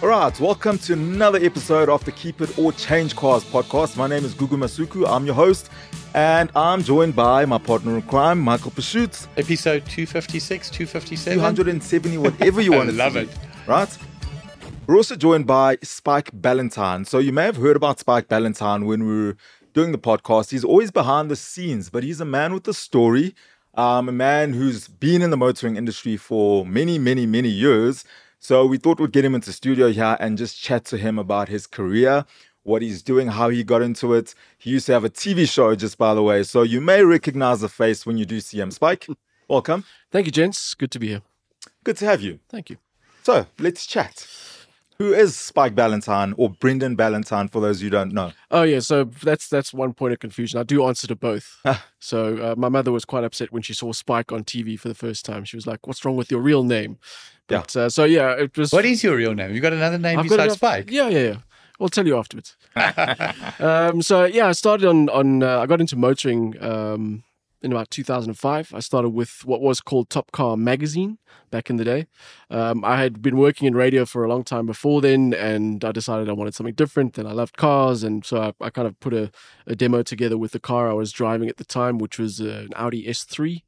All right, welcome to another episode of the Keep It or Change Cars podcast. My name is Gugu Masuku. I'm your host, and I'm joined by my partner in crime, Michael Pashoots. Episode 256, 257. 270, whatever you want to Love see, it. Right? We're also joined by Spike Ballantine. So you may have heard about Spike Ballantine when we were doing the podcast. He's always behind the scenes, but he's a man with a story, um, a man who's been in the motoring industry for many, many, many years. So we thought we'd get him into studio here and just chat to him about his career, what he's doing, how he got into it. He used to have a TV show, just by the way. So you may recognize the face when you do see him. Spike, welcome. Thank you, gents. Good to be here. Good to have you. Thank you. So let's chat. Who is Spike Ballantine or Brendan Ballantine for those who don't know? Oh yeah, so that's that's one point of confusion. I do answer to both. so uh, my mother was quite upset when she saw Spike on TV for the first time. She was like, "What's wrong with your real name?" Yeah. Uh, so yeah, it was. What is your real name? You got another name I've besides Spike? Yeah, yeah, yeah. I'll tell you afterwards. um, so yeah, I started on on. Uh, I got into motoring um, in about 2005. I started with what was called Top Car Magazine back in the day. Um, I had been working in radio for a long time before then, and I decided I wanted something different. And I loved cars, and so I, I kind of put a, a demo together with the car I was driving at the time, which was uh, an Audi S3.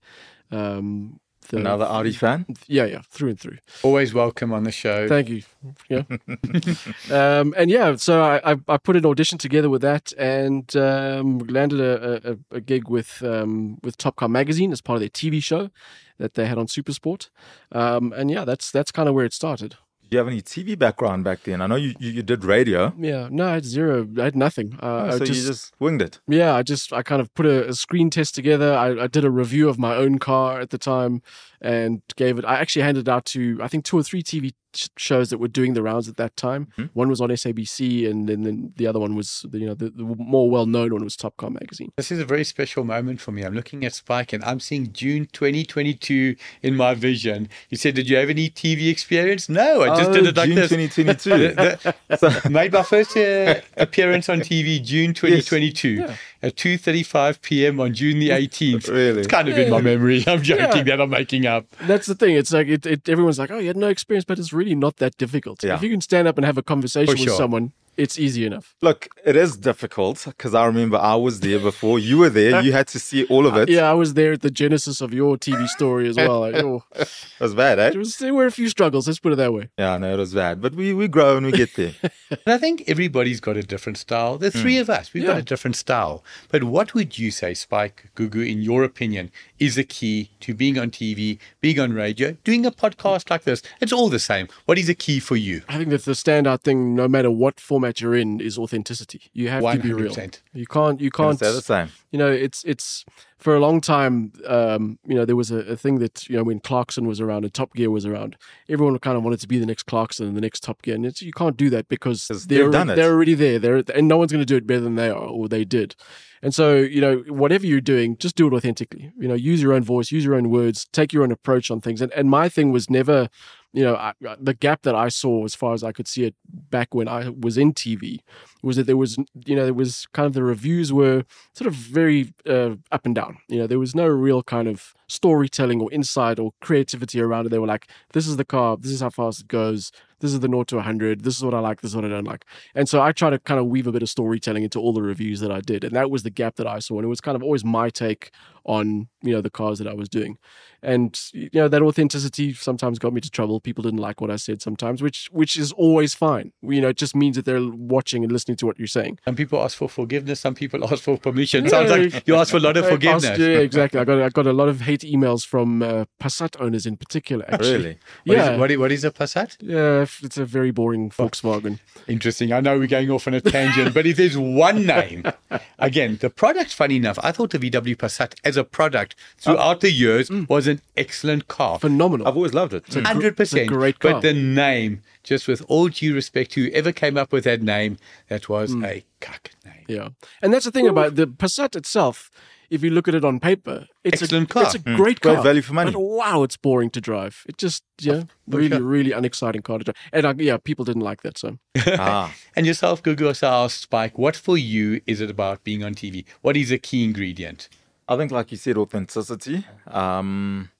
Um, the- Another Audi fan? yeah, yeah, through and through. Always welcome on the show. Thank you. Yeah. um, and yeah, so I, I, I put an audition together with that and um, landed a, a, a gig with um, with Top Car Magazine as part of their TV show that they had on Supersport. Um, and yeah, that's that's kind of where it started. Do you have any TV background back then? I know you, you, you did radio. Yeah, no, I had zero. I had nothing. Uh, I so just, you just winged it. yeah, I just I kind of put a, a screen test together. I, I did a review of my own car at the time and gave it. I actually handed it out to I think two or three TV shows that were doing the rounds at that time. Hmm. One was on SABC, and then, then the other one was the, you know the, the more well known one was Top Car magazine. This is a very special moment for me. I'm looking at Spike and I'm seeing June 2022 in my vision. You said, Did you have any TV experience? No, I just Oh, did it like June this. 2022. The- the- made my first uh, appearance on TV June 2022 Yeah. At 2:35 p.m. on June the 18th. Really? It's kind of in my memory. I'm joking Yeah. that I'm making up. That's the thing. It's like it, it, everyone's like, oh, you had no experience, but it's really not that difficult. Yeah. If you can stand up and have a conversation For with sure. someone, it's easy enough. Look, it is difficult because I remember I was there before. You were there. You had to see all of it. Yeah, I was there at the genesis of your TV story as well. Like, oh, It was bad, eh? there, was, there were a few struggles. Let's put it that way. Yeah, no, it was bad. But we, we grow and we get there. And I think everybody's got a different style. The three of us, we've got a different style. But what would you say, Spike, Gugu, in your opinion, is a key to being on TV, being on radio, doing a podcast like this? It's all the same. What is a key for you? I think that the standout thing, no matter what format you're in, is authenticity. You have to be real. You can't. You Can't can't. say the same. You know, it's it's for a long time. Um, you know, there was a, a thing that you know when Clarkson was around and Top Gear was around, everyone kind of wanted to be the next Clarkson and the next Top Gear, and it's, you can't do that because they're done it. they're already there. They're and no one's going to do it better than they are or they did. And so, you know, whatever you're doing, just do it authentically. You know, use your own voice, use your own words, take your own approach on things. And and my thing was never, you know, I, I- the gap that I saw as far as I could see it back when I was in TV was that there was, you know, there was kind of the reviews were sort of very uh, up and down. You know, there was no real kind of storytelling or insight or creativity around it. They were like, this is the car, this is how fast it goes, this is the 0 to 100, this is what I like, this is what I don't like. And so I try to kind of weave a bit of storytelling into all the reviews that I did. And that was the gap that I saw. And it was kind of always my take on, you know, the cars that I was doing. And, you know, that authenticity sometimes got me to trouble. People didn't like what I said sometimes, which which is always fine. You know, it just means that they're watching and listening to what you're saying. Some people ask for forgiveness, some people ask for permission. Sounds like you ask for a lot of forgiveness. asked- yeah, exactly. I got I got a lot of hate emails from uh, Passat owners in particular. Actually. Really? What is- Yeah. what is, what is a Passat? Yeah, it's a very boring Volkswagen. Interesting. I know we're going off on a tangent, but if there's one name, again, the product, funny enough, I thought the VW Passat as a product throughout the years was an excellent car. Phenomenal. I've always loved it. a gr- Hundred it's a percent. great car. But the name, just with all due respect to whoever came up with that name, that was a cuck name. Yeah, and that's the thing about the Passat itself. If you look at it on paper, it's Excellent a car. it's a great Great car, value for money. But wow, it's boring to drive. It just yeah, really sure. really unexciting car to drive. And uh, yeah, people didn't like that. So ah, And yourself, Gugu asked Spike, what for you is it about being on TV? What is a key ingredient? I think, like you said, authenticity. Um,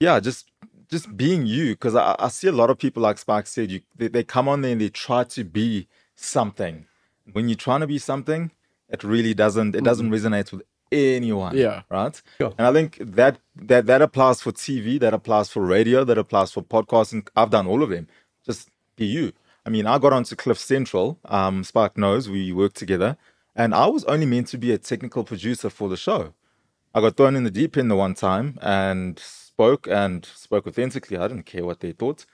yeah, just just being you, because I, I see a lot of people like Spike said, you they, they come on there and they try to be something. When you're trying to be something, it really doesn't it doesn't resonate with anyone. Yeah. Right. Sure. And I think that that that applies for TV, that applies for radio, that applies for podcasting. I've done all of them. Just be you. I mean, I got onto Cliff Central. Um, Spike knows we worked together, and I was only meant to be a technical producer for the show. I got thrown in the deep end the one time and spoke and spoke authentically. I didn't care what they thought.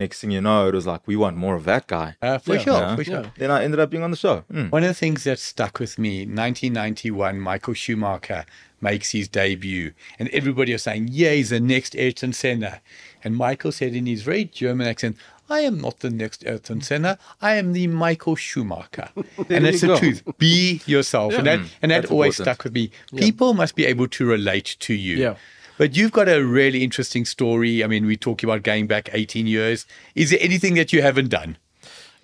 Next thing you know, it was like we want more of that guy. Uh, for Yeah. sure, Yeah. for sure. Then I ended up being on the show. Mm. One of the things that stuck with me, 1991, Michael Schumacher makes his debut, and everybody was saying, "Yeah, he's the next Ayrton Senna." And Michael said in his very German accent, "I am not the next Ayrton mm-hmm. Senna. I am the Michael Schumacher." and that's the go. truth. Be yourself, and that and that That's always important. stuck with me. People must be able to relate to you. Yeah. But you've got a really interesting story. I mean, we're talking about going back 18 years. Is there anything that you haven't done?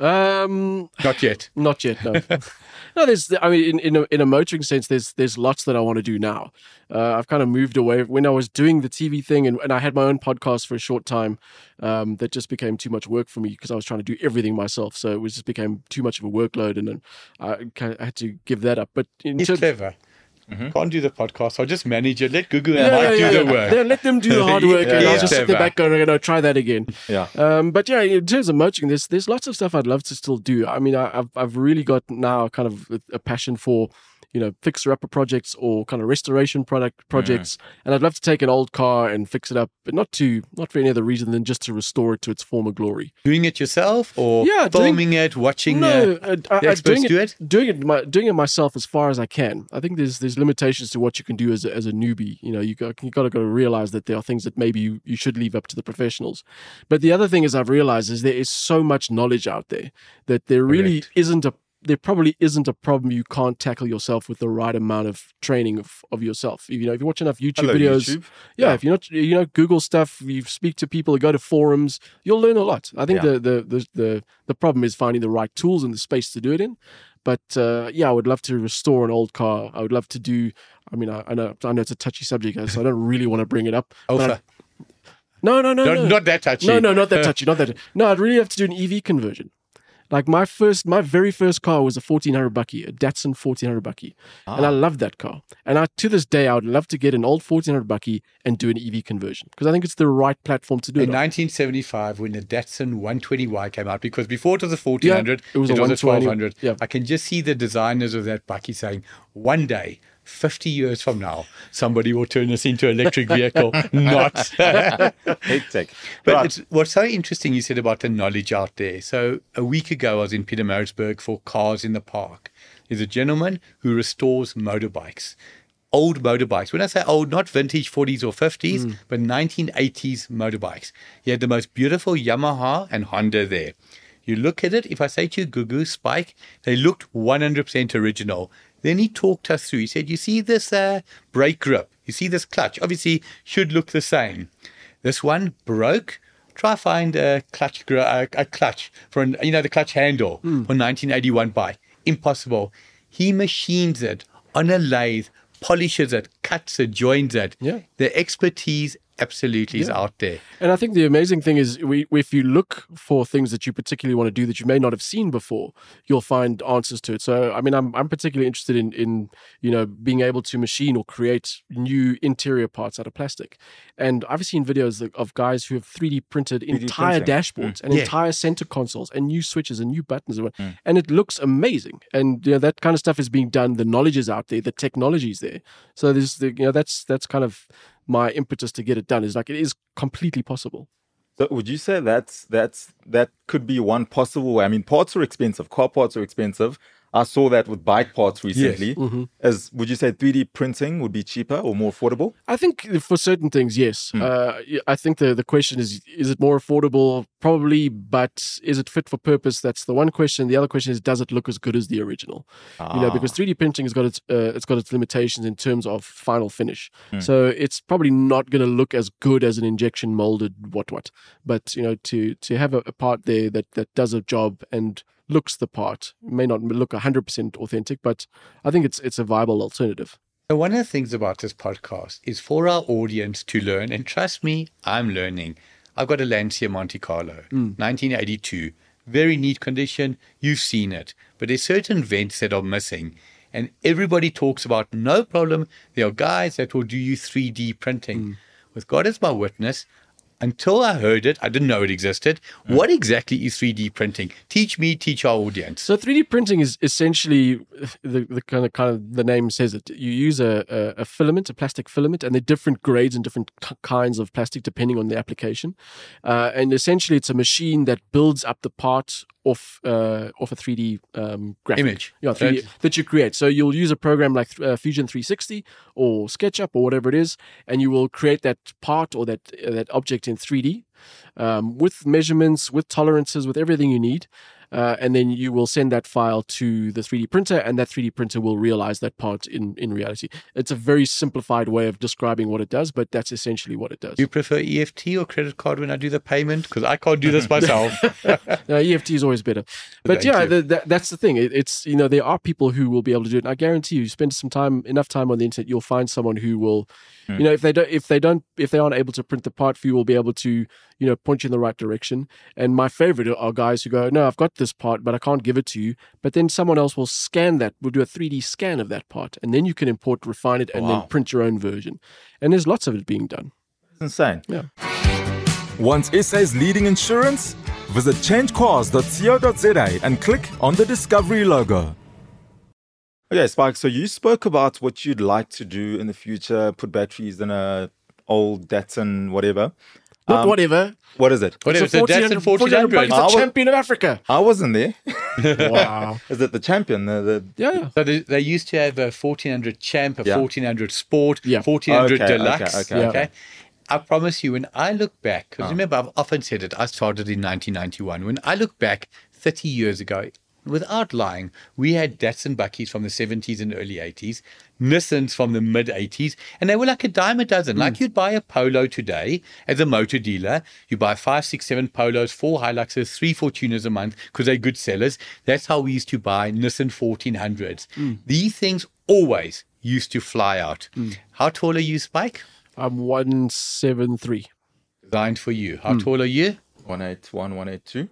Um, Not yet. Not yet, no. no, there's. I mean, in in a, in a motoring sense, there's there's lots that I want to do now. Uh, I've kind of moved away when I was doing the TV thing, and, and I had my own podcast for a short time. Um, that just became too much work for me because I was trying to do everything myself. So it was just became too much of a workload, and then I of had to give that up. But in He's terms, clever. Can't do the podcast. I'll just manage it. Let Gugu and Yeah, yeah, do the work. Yeah, let them do the hard work, Yeah, and I'll just sit there back going, know, try that again. Yeah. Um, but yeah, in terms of motoring, there's there's lots of stuff I'd love to still do. I mean, I, I've I've really got now kind of a passion for, you know, fixer upper projects or kind of restoration product projects, and I'd love to take an old car and fix it up, but not to not for any other reason than just to restore it to its former glory. Doing it yourself or Yeah, doing- filming it, watching No, uh, I, I, doing do it, it? doing it, my, doing it myself as far as I can. I think there's there's limitations to what you can do as a, as a newbie. You know, you got you got to go realize that there are things that maybe you, you should leave up to the professionals. But the other thing is I've realized is there is so much knowledge out there that there really Correct. isn't a there probably isn't a problem you can't tackle yourself with the right amount of training of, of yourself. You know, if you watch enough YouTube Hello, videos, YouTube. yeah, Yeah. if you're not, you know, Google stuff, you speak to people, you go to forums, you'll learn a lot. I think Yeah. the, the the the the problem is finding the right tools and the space to do it in. But uh, yeah, I would love to restore an old car. I would love to do. I mean, I, I know I know it's a touchy subject, so I don't really want to bring it up. Alpha. no, no, no, Not, no, not that touchy. no, no, not that touchy, not that. No, I'd really have to do an EV conversion. Like my first, my very first car was a 1400 Bakkie, a Datsun 1400 Bakkie, and I Ah. loved that car. And I, to this day, I would love to get an old 1400 Bakkie and do an EV conversion because I think it's the right platform to do In it. on. 1975, when the Datsun 120Y came out, because before it was a 1400, it was a 120, 1200. yeah. I can just see the designers of that Bakkie saying, one day, 50 years from now, somebody will turn this into electric vehicle. Not. Hectic. But Right. it's, what's so interesting you said about the knowledge out there. So a week ago, I was in Pietermaritzburg for Cars in the Park. There's a gentleman who restores motorbikes, old motorbikes. When I say old, not vintage 40s or 50s, hmm. but 1980s motorbikes. He had the most beautiful Yamaha and Honda there. You look at it, if I say to you, Gugu, Spike, they looked 100% original. Then he talked us through. He said, You see this uh, brake grip? You see this clutch? Obviously, should look the same. This one broke. Try find a clutch, a, a clutch for an, you know the clutch handle for 1981 bike. Impossible. He machines it on a lathe, polishes it, cuts it, joins it. Yeah. The expertise absolutely is out there. And I think the amazing thing is, we, if you look for things that you particularly want to do that you may not have seen before, you'll find answers to it. So, I mean, I'm I'm particularly interested in in you know being able to machine or create new interior parts out of plastic. And I've seen videos of- of guys who have 3D printed entire printing. dashboards mm. and Yeah. entire center consoles and new switches and new buttons, and, what- mm. and it looks amazing. And you know that kind of stuff is being done. The knowledge is out there. The technology is there. So there's the you know that's that's kind of my impetus to get it done. Is like it is completely possible. So would you say that's that's that could be one possible way? I mean, parts are expensive. Car parts are expensive. I saw that with bike parts recently. Mm-hmm. As would you say 3D printing would be cheaper or more affordable? I think for certain things, yes. Uh, y- I think the the question is: is it more affordable? Probably, but is it fit for purpose? That's the one question. The other question is: does it look as good as the original? You know, because 3D printing has got its uh, it's got its limitations in terms of final finish. So it's probably not going to look as good as an injection molded what what. But you know, to to have a, a part there that that does a job and looks the part may not look 100% authentic, but I think it's it's a viable alternative. So one of the things about this podcast is for our audience to learn, and trust me, I'm learning. I've got a Lancia Monte Carlo, mm. 1982. Very neat condition. You've seen it. But there's certain vents that are missing. And everybody talks about no problem. There are guys that will do you 3D printing. Mm. With God as my witness, until I heard it, I didn't know it existed. What exactly is 3D printing? Teach me, teach our audience. So 3D printing is essentially the, the kind of kind of the name says it. You use a, a, a filament, a plastic filament, and there are different grades and different k- kinds of plastic depending on the application. Uh, and essentially, it's a machine that builds up the part off uh, off a 3D um, graphic. Image. Yeah, 3D, Right. that you create. So you'll use a program like uh, Fusion 360 or SketchUp or whatever it is, and you will create that part or that uh, that object in 3D um, with measurements, with tolerances, with everything you need. Uh, and then you will send that file to the 3D printer, and that 3D printer will realize that part in, in reality. It's a very simplified way of describing what it does, but that's essentially what it does. Do you prefer EFT or credit card when I do the payment? Because I can't do this myself. Uh, EFT is always better. But Thank yeah, you. the, that, that's the thing. It, it's you know there are people who will be able to do it. And I guarantee you, spend some time, enough time on the internet, you'll find someone who will, Hmm. you know, if they don't, if they don't, if they aren't able to print the part for you, will be able to, you know, point you in the right direction. And my favorite are guys who go, no, I've got this part, but I can't give it to you. But then someone else will scan that, will do a 3D scan of that part, and then you can import, refine it, and Wow. then print your own version. And there's lots of it being done. It's insane. Yeah. Want SA's leading insurance? Visit changecars.co.za and click on the Discovery logo. Okay, Spike, so you spoke about what you'd like to do in the future, put batteries in a old Datsun, whatever. Not Um, whatever. What is it? Whatever, It's a so that's in 1400 bucks. 1400. It's I the was- champion of Africa. I wasn't there. Wow. Is it the champion? The, the yeah, yeah. So they, they used to have a 1400 Champ, a Yeah. 1400 Sport, Yeah. 1400 Okay, Deluxe. okay, okay, okay. I promise you, when I look back, because remember, I've often said it, I started in 1991. When I look back 30 years ago, without lying, we had Datsun Bakkies from the 70s and early 80s, Nissans from the mid 80s, and they were like a dime a dozen. Like hmm. you'd buy a Polo today as a motor dealer, you buy five, six, seven Polos, four Hiluxes, three Fortuners a month because they're good sellers. That's how we used to buy Nissan 1400s. Hmm. These things always used to fly out. Hmm. How tall are you, Spike? I'm one seven three. Designed for you. How tall are you? 181, 182.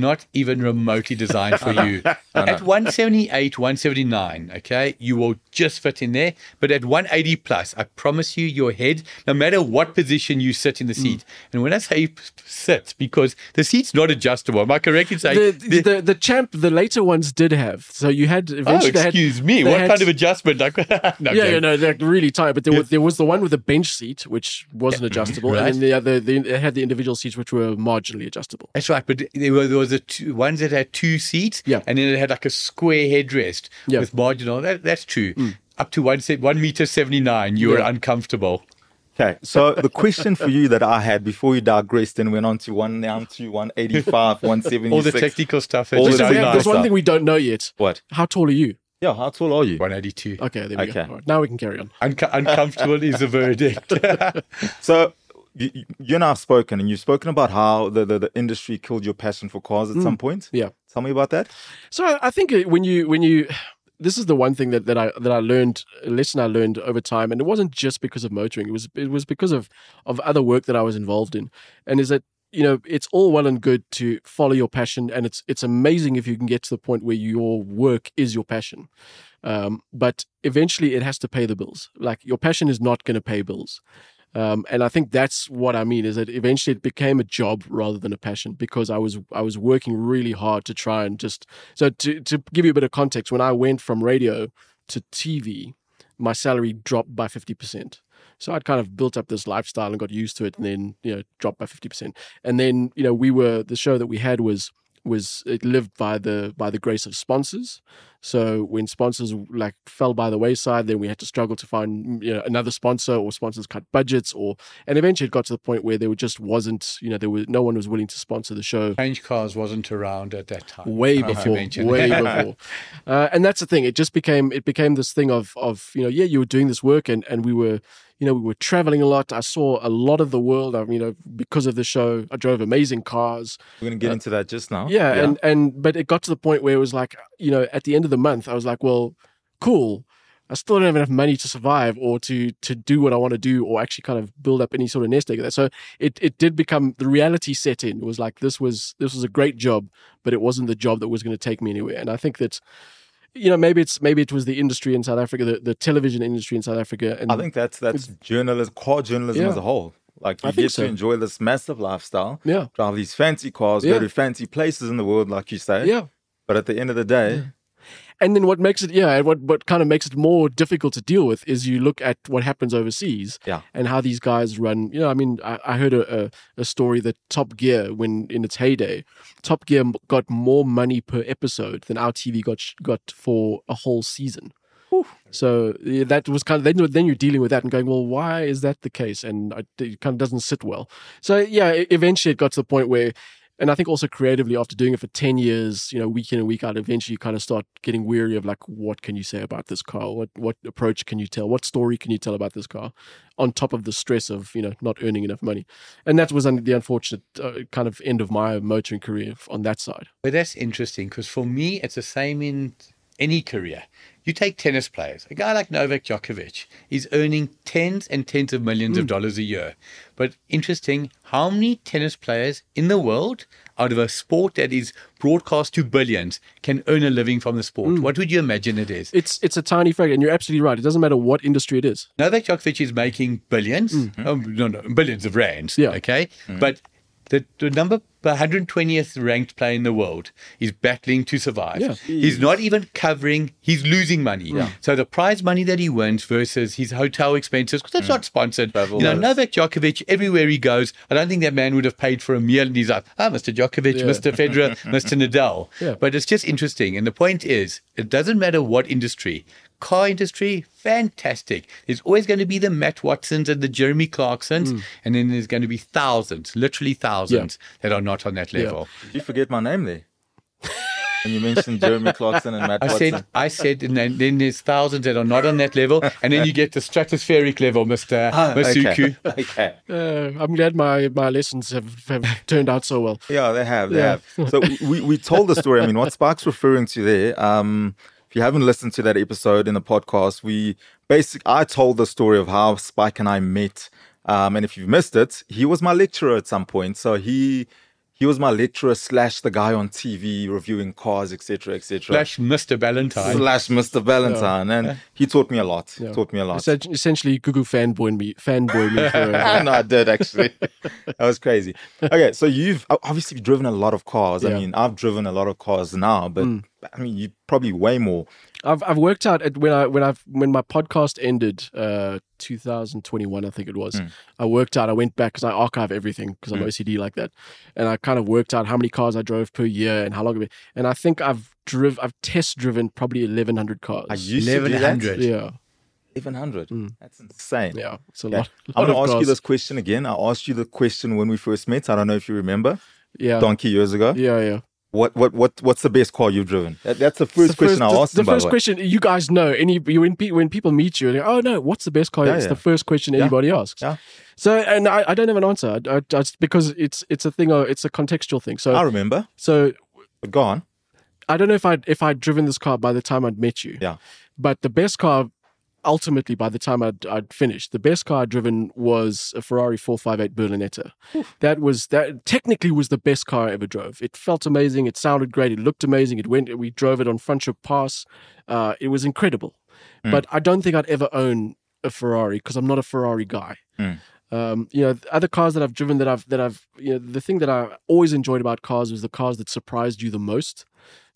Not even remotely designed for you. At 178, 179, okay, you will just fit in there. But at 180 plus, I promise you, your head, no matter what position you sit in the hmm. seat, and when I say sit, because the seat's not adjustable. Am I correct in saying? The, the- the the champ the later ones did have. So you had oh, eventually they had- excuse me. What had- kind of adjustment? No, yeah, okay. yeah, no, they're really tight. But there was there was the one with the bench seat, which wasn't adjustable, Right. and then the other the, it had the individual seats, which were marginally adjustable. That's right, but there, were, there was a two, ones that had two seats, Yeah. and then it had like a square headrest Yeah. Mm. with marginal. That, that's true. Up to one se- one meter seventy nine, you were uncomfortable. Okay, so the question for you that I had before you digressed and went on to one down to 185, 176. All the technical stuff. All the technical know. There's one thing we don't know yet. What? How tall are you? Yeah, how tall are you? One eighty two. Okay, there we Okay. go. All right, now we can carry on. Unco- uncomfortable is a verdict. So you, you- and I have spoken, and you've spoken about how the, the, the industry killed your passion for cars at some point. Yeah. Tell me about that. So I, think when you when you this is the one thing that, that I that I learned a lesson I learned over time, and it wasn't just because of motoring. It was it was because of of other work that I was involved in, and is that you know it's all well and good to follow your passion, and it's it's amazing if you can get to the point where your work is your passion, um, but eventually it has to pay the bills. Like your passion is not going to pay bills. Um, and I think that's what I mean is that eventually it became a job rather than a passion because I was I was working really hard to try and just so to to give you a bit of context, when I went from radio to TV, my salary dropped by fifty percent. So I'd kind of built up this lifestyle and got used to it, and then you know dropped by fifty percent. And then you know we were the show that we had was was it lived by the by the grace of sponsors. So when sponsors like fell by the wayside, then we had to struggle to find you know another sponsor, or sponsors cut budgets, or and eventually it got to the point where there just wasn't you know there was no one was willing to sponsor the show Change cars wasn't around at that time. way you before, way before. Uh, and that's the thing. It just became it became this thing of of you know yeah you were doing this work and and we were you know we were traveling a lot. I saw a lot of the world. I, you know because of the show, I drove amazing cars. We're going to get uh, into that just now. Yeah, and and but it got to the point where it was like you know at the end of the month I was like well cool. I still don't have enough money to survive or to to do what I want to do or actually kind of build up any sort of nest egg. So it it did become the reality set in. It was like this was this was a great job, but it wasn't the job that was going to take me anywhere. And I think that you know maybe it's maybe it was the industry in South Africa, the, the television industry in South Africa. And I think that's that's journalism, car journalism Yeah. as a whole. Like you get so. to enjoy this massive lifestyle, yeah, drive these fancy cars, Yeah. go to fancy places in the world, like you say. yeah. But at the end of the day, And then what makes it, yeah, what what kind of makes it more difficult to deal with is you look at what happens overseas, Yeah. and how these guys run. You know, I mean, I, I heard a, a a story that Top Gear, when in its heyday, Top Gear got more money per episode than our TV got got for a whole season. So yeah, that was kind of then. you're- Then you're dealing with that and going, well, why is that the case? And it kind of doesn't sit well. So yeah, eventually it got to the point where, and I think also creatively after doing it for ten years, you know, week in and week out, eventually you kind of start getting weary of like, what can you say about this car? What what approach can you tell? What story can you tell about this car? On top of the stress of you know not earning enough money, and that was the unfortunate uh, kind of end of my motoring career on that side. But that's interesting because for me, it's the same in any career. You take tennis players, a guy like Novak Djokovic, is earning tens and tens of millions of hmm. dollars a year. But interesting, how many tennis players in the world, out of a sport that is broadcast to billions, can earn a living from the sport? Hmm. What would you imagine it is? It's it's a tiny fragment, and you're absolutely right. It doesn't matter what industry it is. Novak Djokovic is making 1000000000s hmm. um, no, no, billions of rands. Yeah. Okay. But the, the number 120th ranked player in the world is battling to survive. Yeah. He's not even covering, he's losing money. Yeah. So the prize money that he wins versus his hotel expenses, because that's not sponsored. Travel you know, dollars. Novak Djokovic, everywhere he goes, I don't think that man would have paid for a meal in his life. ah, Mr. Djokovic. Mr. Federer, Mr. Nadal. Yeah. But it's just interesting. And the point is, it doesn't matter what industry. Car industry, fantastic. There's always going to be the Matt Watsons and the Jeremy Clarksons, Mm. and then there's going to be thousands, literally thousands, that are not on that level. did you forget my name there? when you mentioned Jeremy Clarkson and Matt I Watson. said, I said, and then, then there's thousands that are not on that level, and then you get the stratospheric level, Mister Masuku. Ah, okay. okay. Uh, I'm glad my my lessons have, have turned out so well. Yeah, they have. They Yeah. have. So we, we told the story. I mean, what Spark's referring to there, um, if you haven't listened to that episode in the podcast, we basic I told the story of how Spike and I met. Um, and if you've missed it, he was my lecturer at some point. So he he was my lecturer slash the guy on TV reviewing cars, etc., etc. Slash Mr. Valentine. Slash Mr. Valentine, and he taught me a lot. Yeah. Taught me a lot. Essen- Essentially, Gugu fanboy me, fanboy me for. Uh, no, I did actually. that was crazy. Okay, so you've obviously driven a lot of cars. I mean, I've driven a lot of cars now, but I mean, you probably way more. I've I've worked out at when I when I've when my podcast ended, uh, 2021, I think it was. Hmm. I worked out. I went back because I archive everything because I'm hmm. OCD like that, and I kind of worked out how many cars I drove per year and how long. It, and I think I've driv I've test driven probably 1,100 cars. I used to do that. 1100. yeah, Eleven hundred. Hmm. That's insane. yeah, it's a Okay. lot. I'm going to of ask you this question again. I asked you the question when we first met. I don't know if you remember. Yeah, Donkey years ago. yeah, yeah. What what what what's the best car you've driven? That, that's the first the question I the, asked the by first question you guys know any you- when pe- when people meet you, they're like, oh no, what's the best car? Yeah, it's yeah. the first question Yeah. anybody asks. Yeah. So and I, I don't have an answer. I, I just because it's it's a thing. It's a contextual thing. So I remember. so But go on. I don't know if I if I'd driven this car by the time I'd met you. Yeah. But the best car, ultimately, by the time I'd, I'd finished, the best car I'd driven was a Ferrari 458 Berlinetta. That was that technically was the best car I ever drove. It felt amazing. It sounded great. It looked amazing. It went. We drove it on Franschhoek Pass. Uh, it was incredible. But I don't think I'd ever own a Ferrari because I'm not a Ferrari guy. Um, you know, other cars that I've driven that I've that I've you know the thing that I always enjoyed about cars was the cars that surprised you the most.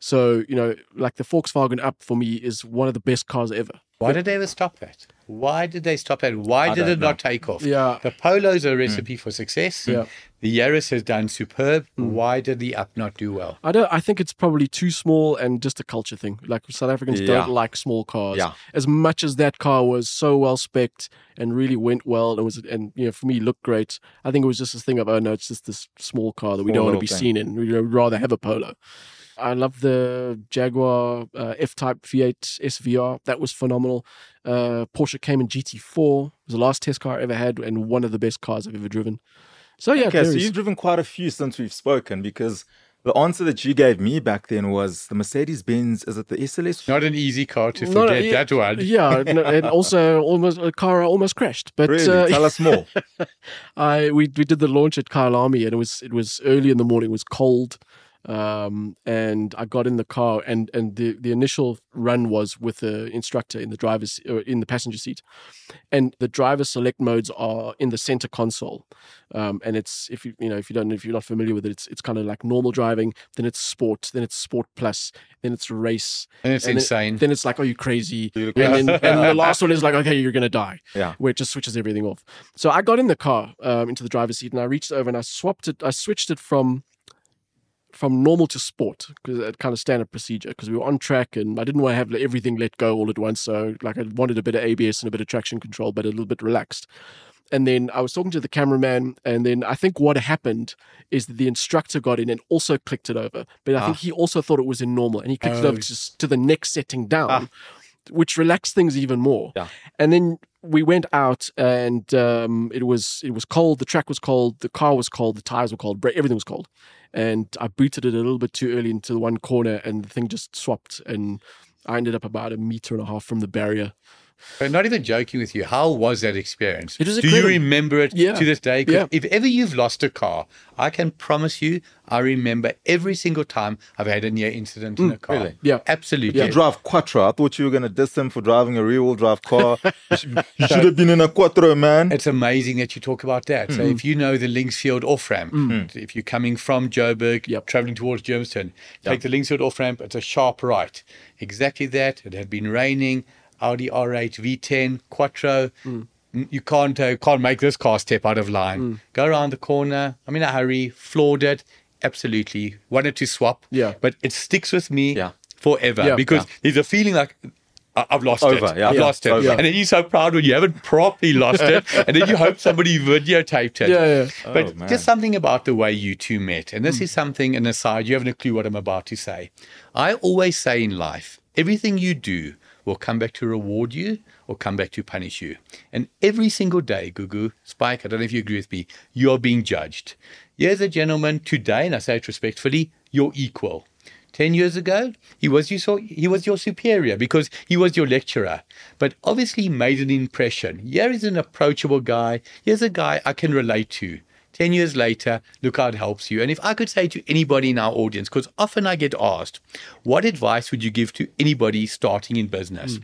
So you know, like the Volkswagen Up for me is one of the best cars ever. Why did they ever stop that? Why did they stop that? Why I did it know. not take off? Yeah. The Polo's a hmm. recipe for success. Yeah. The Yaris has done superb. Hmm. Why did the Up not do well? I don't. I think it's probably too small and just a culture thing. Like South Africans Yeah. don't like small cars. Yeah. As much as that car was so well spec'd and really went well and was and you know for me looked great. I think it was just this thing of oh no, it's just this small car that we Small don't want to be thing. seen in. We'd rather have a Polo. I love the Jaguar uh, F-Type V8 SVR. That was phenomenal. Uh, Porsche Cayman GT4 it was the last test car I ever had and one of the best cars I've ever driven. So yeah, Okay, so varies. you've driven quite a few since we've spoken because The answer that you gave me back then was the Mercedes Benz. Is it the SLS? Not an easy car to No, forget yeah, that one. Yeah, no, and also almost a car almost crashed. But Really? uh, Tell us more. I we we did the launch at Kyalami and it was it was early in the morning. It was cold, um, and I got in the car and and the the initial run was with the instructor in the driver's or in the passenger seat, and the driver select modes are in the center console, um, and it's if you you know if you don't if you're not familiar with it, it's it's kind of like normal driving, then it's sport, then it's sport plus, then it's race, And it's and it- insane. then it's like, are you crazy? And, then, and the last one is like, okay, you're gonna die. Yeah. Where it just switches everything off. So I got in the car um, into the driver's seat and I reached over and I swapped it. I switched it from from normal to sport because that kind of standard procedure because we were on track and I didn't want to have everything let go all at once. So like I wanted a bit of ABS and a bit of traction control, but a little bit relaxed. And then I was talking to the cameraman, and then I think what happened is that the instructor got in and also clicked it over. But I think ah. he also thought it was in normal, and he clicked it Oh. over to, to the next setting ah. down, which relaxed things even more. Yeah. And then we went out, and um, it was it was cold. The track was cold. The car was cold. The tires were cold. Everything was cold. And I booted it a little bit too early into one corner, and the thing just swapped, and I ended up about a meter and a half from the barrier. But not even joking with you, how was that experience? It was Do you remember it Yeah. to this day? Yeah. If ever you've lost a car, I can promise you, I remember every single time I've had a near incident in a car. really? Mm, Yeah. Absolutely. You drive Quattro. I thought you were going to diss him for driving a rear wheel drive car. you should, have been in a Quattro, man. It's amazing that you talk about that. So if you know the Linksfield off ramp, if you're coming from Joburg, Yep. traveling towards Germiston, take the Linksfield off ramp. It's a sharp right. Exactly that. It had been raining. Audi R8 V10 Quattro. Mm. N- You can't uh, can't make this car step out of line. Mm. Go around the corner. I'm in a hurry. Floored it. Absolutely wanted to swap. Yeah. but it sticks with me Yeah. forever Yeah. because there's a feeling like. "I- I've lost Over, it. yeah. I've Yeah. lost it. Over. And then you're so proud when you haven't properly lost it. and then you hope somebody videotaped it. Yeah, yeah. Oh, but Oh, just something about the way you two met. And this mm. is something, an aside, you haven't a clue what I'm about to say. I always say in life, everything you do will come back to reward you or come back to punish you. And every single day, Gugu, Spike, I don't know if you agree with me, you're being judged. Here's a gentleman today, and I say it respectfully, you're equal. Ten years ago, he was you saw he was your superior because he was your lecturer. But obviously made an impression. Here is an approachable guy. Here's a guy I can relate to. Ten years later, look how it helps you. And if I could say to anybody in our audience, because often I get asked, what advice would you give to anybody starting in business? Hmm.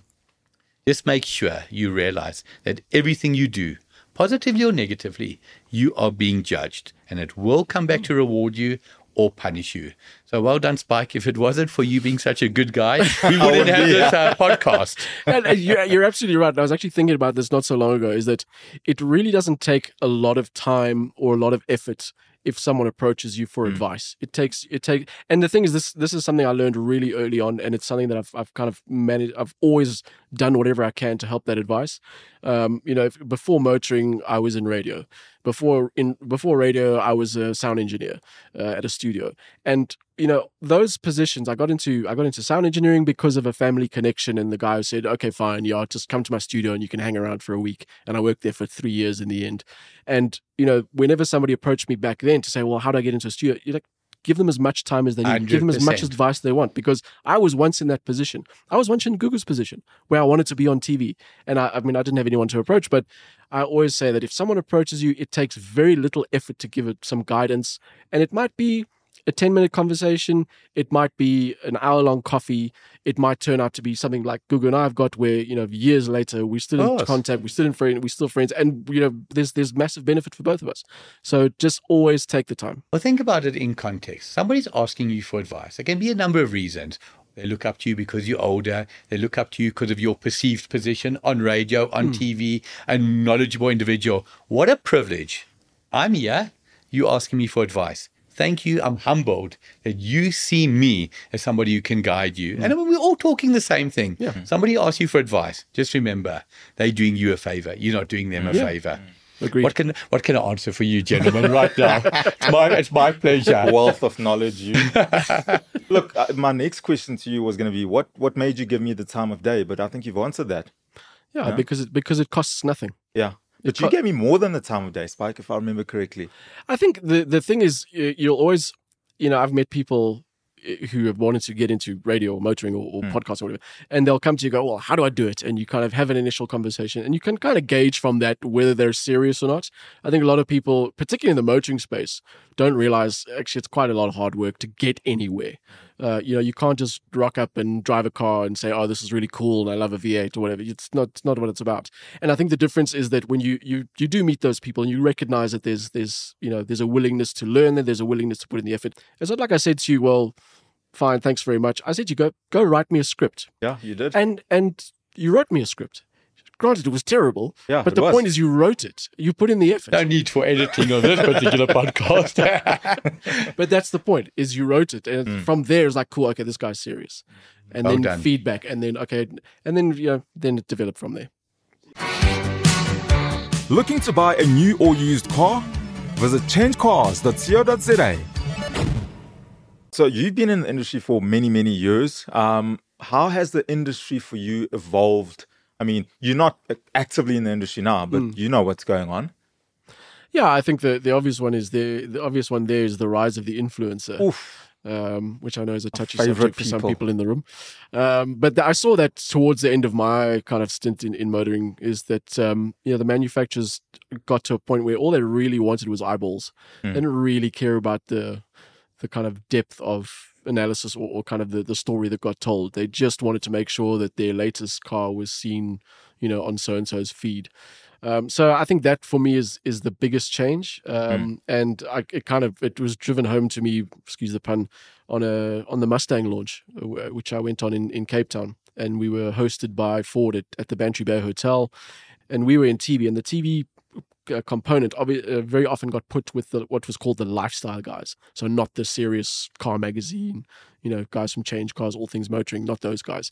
Just make sure you realize that everything you do, positively or negatively, you are being judged and it will come back to hmm. reward you or punish you. So well done, Spike. If it wasn't for you being such a good guy, we wouldn't have this uh, podcast. and, and you're, you're absolutely right. And I was actually thinking about this not so long ago. Is that it really doesn't take a lot of time or a lot of effort if someone approaches you for advice. It takes it takes And the thing is, this this is something I learned really early on, and it's something that I've I've kind of managed. I've always done whatever I can to help that advice. Um, you know, if, before motoring, I was in radio. Before in before radio, I was a sound engineer uh, at a studio, and you know those positions i got into i got into sound engineering because of a family connection and the guy who said okay fine yeah just come to my studio and you can hang around for a week. And i worked there for three years in the end. And you know whenever somebody approached me back then to say well how do i get into a studio? You're like give them as much time as they need give them as much advice they want. Because i was once in that position. I was once in Gugu's position where i wanted to be on tv and i, I mean i didn't have anyone to approach but I always say that if someone approaches you, it takes very little effort to give it some guidance. And it might be a 10 minute conversation, it might be an hour long coffee, it might turn out to be something like Gugu and I've got where, you know, years later we're still in course. contact, we're still in friend, we're still friends, and you know, there's there's massive benefit for both of us. So just always take the time. Well, think about it in context. Somebody's asking you for advice. There can be a number of reasons. They look up to you because you're older. They look up to you because of your perceived position on radio, on hmm. TV, a knowledgeable individual. What a privilege. I'm here. You're asking me for advice. Thank you. I'm humbled that you see me as somebody who can guide you. And I mean, we're all talking the same thing. Somebody asks you for advice. Just remember, they're doing you a favor. You're not doing them a favor. Agreed. What can what can I answer for you, gentlemen, right now? It's my it's my pleasure. Wealth of knowledge, you. Look, uh, my next question to you was going to be what what made you give me the time of day? But I think you've answered that. yeah, because it because it costs nothing. Yeah. But you gave me more than the time of day, Spike, if I remember correctly. I think the the thing is you- you'll always you know, I've met people eh, who have wanted to get into radio or motoring or, or Mm. podcasts or whatever, and they'll come to you and go, Well, how do I do it? And you kind of have an initial conversation and you can kind of gauge from that whether they're serious or not. I think a lot of people, particularly in the motoring space, don't realize actually it's quite a lot of hard work to get anywhere. Uh, you know, you can't just rock up and drive a car and say, "Oh, this is really cool and I love a V8 or whatever." It's not. It's not what it's about. And I think the difference is that when you you you do meet those people and you recognize that there's there's you know there's a willingness to learn and there's a willingness to put in the effort. It's not like I said to you, "Well, fine, thanks very much." I said, "You go go write me a script," Yeah, you did. and and you wrote me a script. Granted, it was terrible, yeah, but the was. point is you wrote it. You put in the effort. No need for editing on this particular podcast. But that's the point: is you wrote it, and Mm. from there it's like, cool, okay, this guy's serious, and Well then done. feedback, and then okay, and then you know, then it developed from there. Looking to buy a new or used car? Visit changecars.co.za. So you've been in the industry for many, many years. Um, how has the industry for you evolved? I mean, you're not actively in the industry now, but you know what's going on. Yeah, I think the the obvious one is the the obvious one there is the rise of the influencer. Oof. um, which I know is a touchy subject for some people. people in the room. Um, but th- I saw that towards the end of my kind of stint in, in motoring is that um, you know the manufacturers got to a point where all they really wanted was eyeballs. Hmm. They didn't really care about the the kind of depth of analysis or, or kind of the, the story that got told. They just wanted to make sure that their latest car was seen, you know, on so and so's feed. Um, so I think that for me is is the biggest change, um, and I, it kind of it was driven home to me, excuse the pun, on a on the Mustang launch, uh, which I went on in, in Cape Town, and we were hosted by Ford at, at the Bantry Bay Hotel, and we were in TV, and the TV uh, component uh, very often got put with the, what was called the lifestyle guys, so not the serious car magazine, you know, guys from Change Cars, all things motoring, not those guys,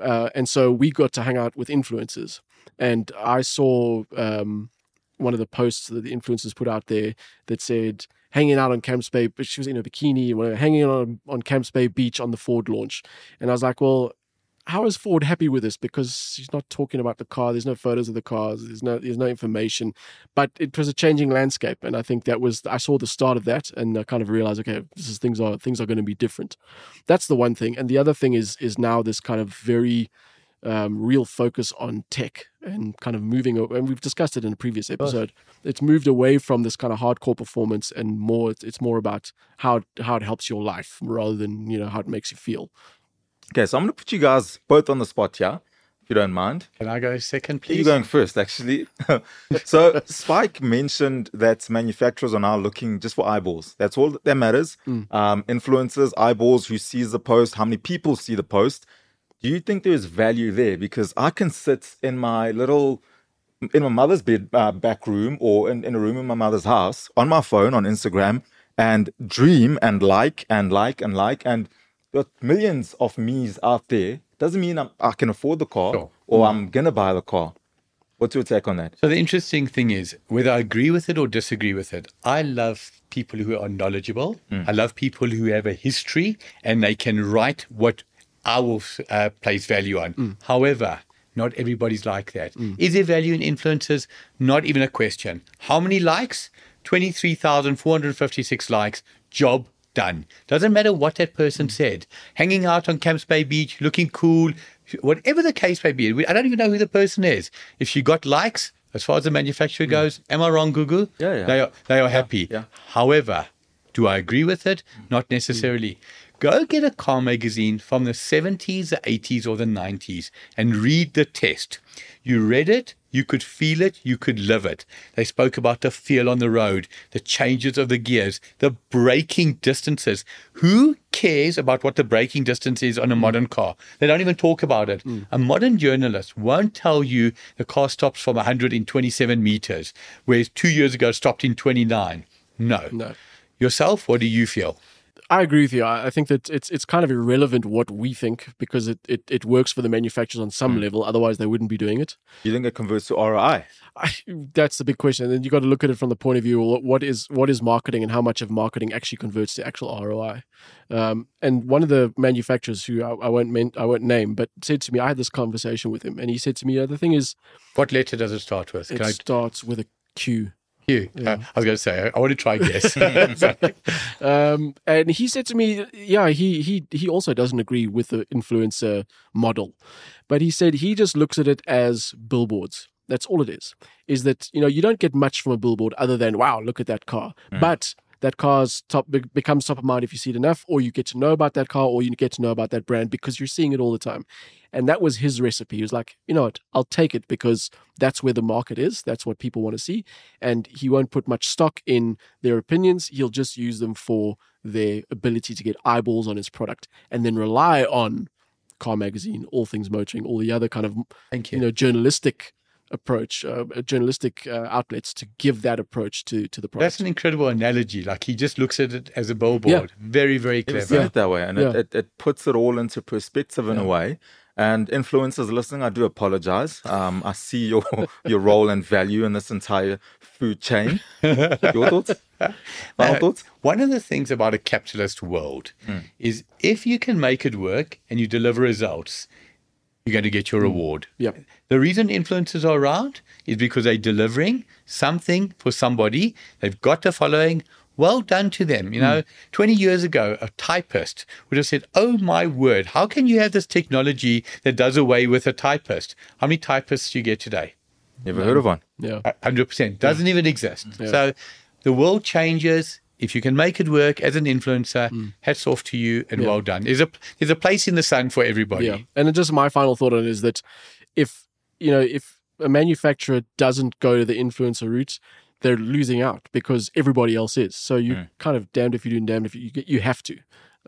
uh, and so we got to hang out with influencers. And I saw um, one of the posts that the influencers put out there that said hanging out on Camps Bay, but she was in a bikini, hanging on on Camps Bay Beach on the Ford launch, and I was like, well. How is Ford happy with this? Because she's not talking about the car. There's no photos of the cars. There's no there's no information. But it was a changing landscape, and I think that was I saw the start of that, and I kind of realized, okay, this is things are things are going to be different. That's the one thing, and the other thing is is now this kind of very um, real focus on tech and kind of moving and we've discussed it in a previous episode it's moved away from this kind of hardcore performance and more it's, it's more about how how it helps your life rather than you know how it makes you feel Okay, so I'm going to put you guys both on the spot here, if you don't mind. Can I go second, please? You're going first, actually. so Spike mentioned that manufacturers are now looking just for eyeballs. That's all that matters. Um, influencers, eyeballs, who sees the post, how many people see the post. Do you think there's value there? Because I can sit in my little, in my mother's bed uh, back room or in, in a room in my mother's house on my phone on Instagram and dream and like and like and like and there are millions of me's out there. Doesn't mean I'm, I can afford the car Sure. or mm. I'm gonna buy the car. What's your take on that? So the interesting thing is, whether I agree with it or disagree with it, I love people who are knowledgeable. Mm. I love people who have a history and they can write what I will uh, place value on. Mm. However, not everybody's like that. Is there value in influencers? Not even a question. How many likes? 23,456 likes. Job done. Doesn't matter what that person hmm. said. Hanging out on Camps Bay Beach, looking cool, whatever the case may be. I don't even know who the person is. If she got likes, as far as the manufacturer hmm. goes, am I wrong, Gugu? Yeah, yeah. They are, they are happy. yeah. However, do I agree with it? Hmm. Not necessarily. Go get a car magazine from the 70s, the 80s, or the 90s and read the test. You read it, you could feel it, you could live it. They spoke about the feel on the road, the changes of the gears, the braking distances. Who cares about what the braking distance is on a mm. modern car? They don't even talk about it. Mm. A modern journalist won't tell you the car stops from 127 meters, whereas two years ago it stopped in 29. No. No. Yourself, what do you feel? I agree with you. I I think that it's it's kind of irrelevant what we think because it, it, it works for the manufacturers on some level. Otherwise, they wouldn't be doing it. You think it converts to ROI? I, that's the big question. And you got to look at it from the point of view: what, what is what is marketing, and how much of marketing actually converts to actual ROI? Um, and one of the manufacturers, who I, I won't men- I won't name, but said to me, I had this conversation with him, and he said to me, "Uh, "The thing is, What letter does it start with? it I, starts with a Q." You. Uh, I was going to say, I want to try guess. Um, and he said to me, yeah, he he he also doesn't agree with the influencer model, but he said he just looks at it as billboards. That's all it is. Is that you know you don't get much from a billboard other than wow, look at that car, but that car's top becomes top of mind if you see it enough, or you get to know about that car, or you get to know about that brand because you're seeing it all the time. And that was his recipe. He was like, you know what, I'll take it because that's where the market is. That's what people want to see. And he won't put much stock in their opinions. He'll just use them for their ability to get eyeballs on his product and then rely on Car Magazine, All Things Motoring, all the other kind of, you you. know, journalistic approach, uh, journalistic uh, outlets to give that approach to to the product. That's an incredible analogy. Like he just looks at it as a billboard. Yeah. Very, very Never clever. seen it that way, and it, Yeah. it, it puts it all into perspective in a way. And influencers listening, I do apologize. Um, I see your your role and value in this entire food chain. Your thoughts? Final Uh, thoughts? One of the things about a capitalist world is if you can make it work and you deliver results, you're going to get your mm. reward. Yep. The reason influencers are around is because they're delivering something for somebody. They've got a following. Well done to them. You know, mm. 20 years ago, a typist would have said, Oh my word, how can you have this technology that does away with a typist? How many typists do you get today? Never heard of one. yeah. hundred percent doesn't even exist. Yeah. So the world changes. If you can make it work as an influencer, hats off to you and Yeah. well done. There's a there's a place in the sun for everybody. Yeah. And just my final thought on it is that if, you know, if a manufacturer doesn't go to the influencer route, they're losing out because everybody else is. So you kind of damned if you do and damned if you, you, you have to.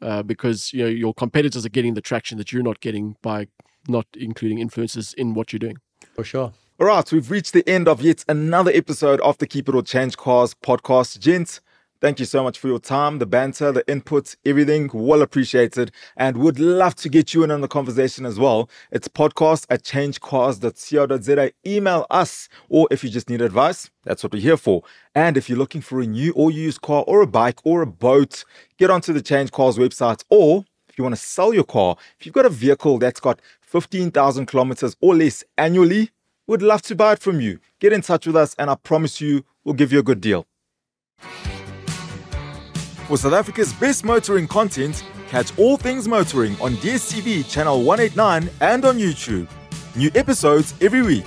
Uh, because you know your competitors are getting the traction that you're not getting by not including influencers in what you're doing. for sure. All right, we've reached the end of yet another episode of the Keep It or Change Cars podcast. Gents, thank you so much for your time, the banter, the input, everything. Well appreciated. And would love to get you in on the conversation as well. It's podcast at changecars.co.za. Email us, or if you just need advice, that's what we're here for. And if you're looking for a new or used car or a bike or a boat, get onto the Change Cars website or if you want to sell your car, if you've got a vehicle that's got 15,000 kilometers or less annually, we'd love to buy it from you. Get in touch with us, and I promise you, we'll give you a good deal. For South Africa's best motoring content, catch all things motoring on DSTV channel 189 and on YouTube. New episodes every week.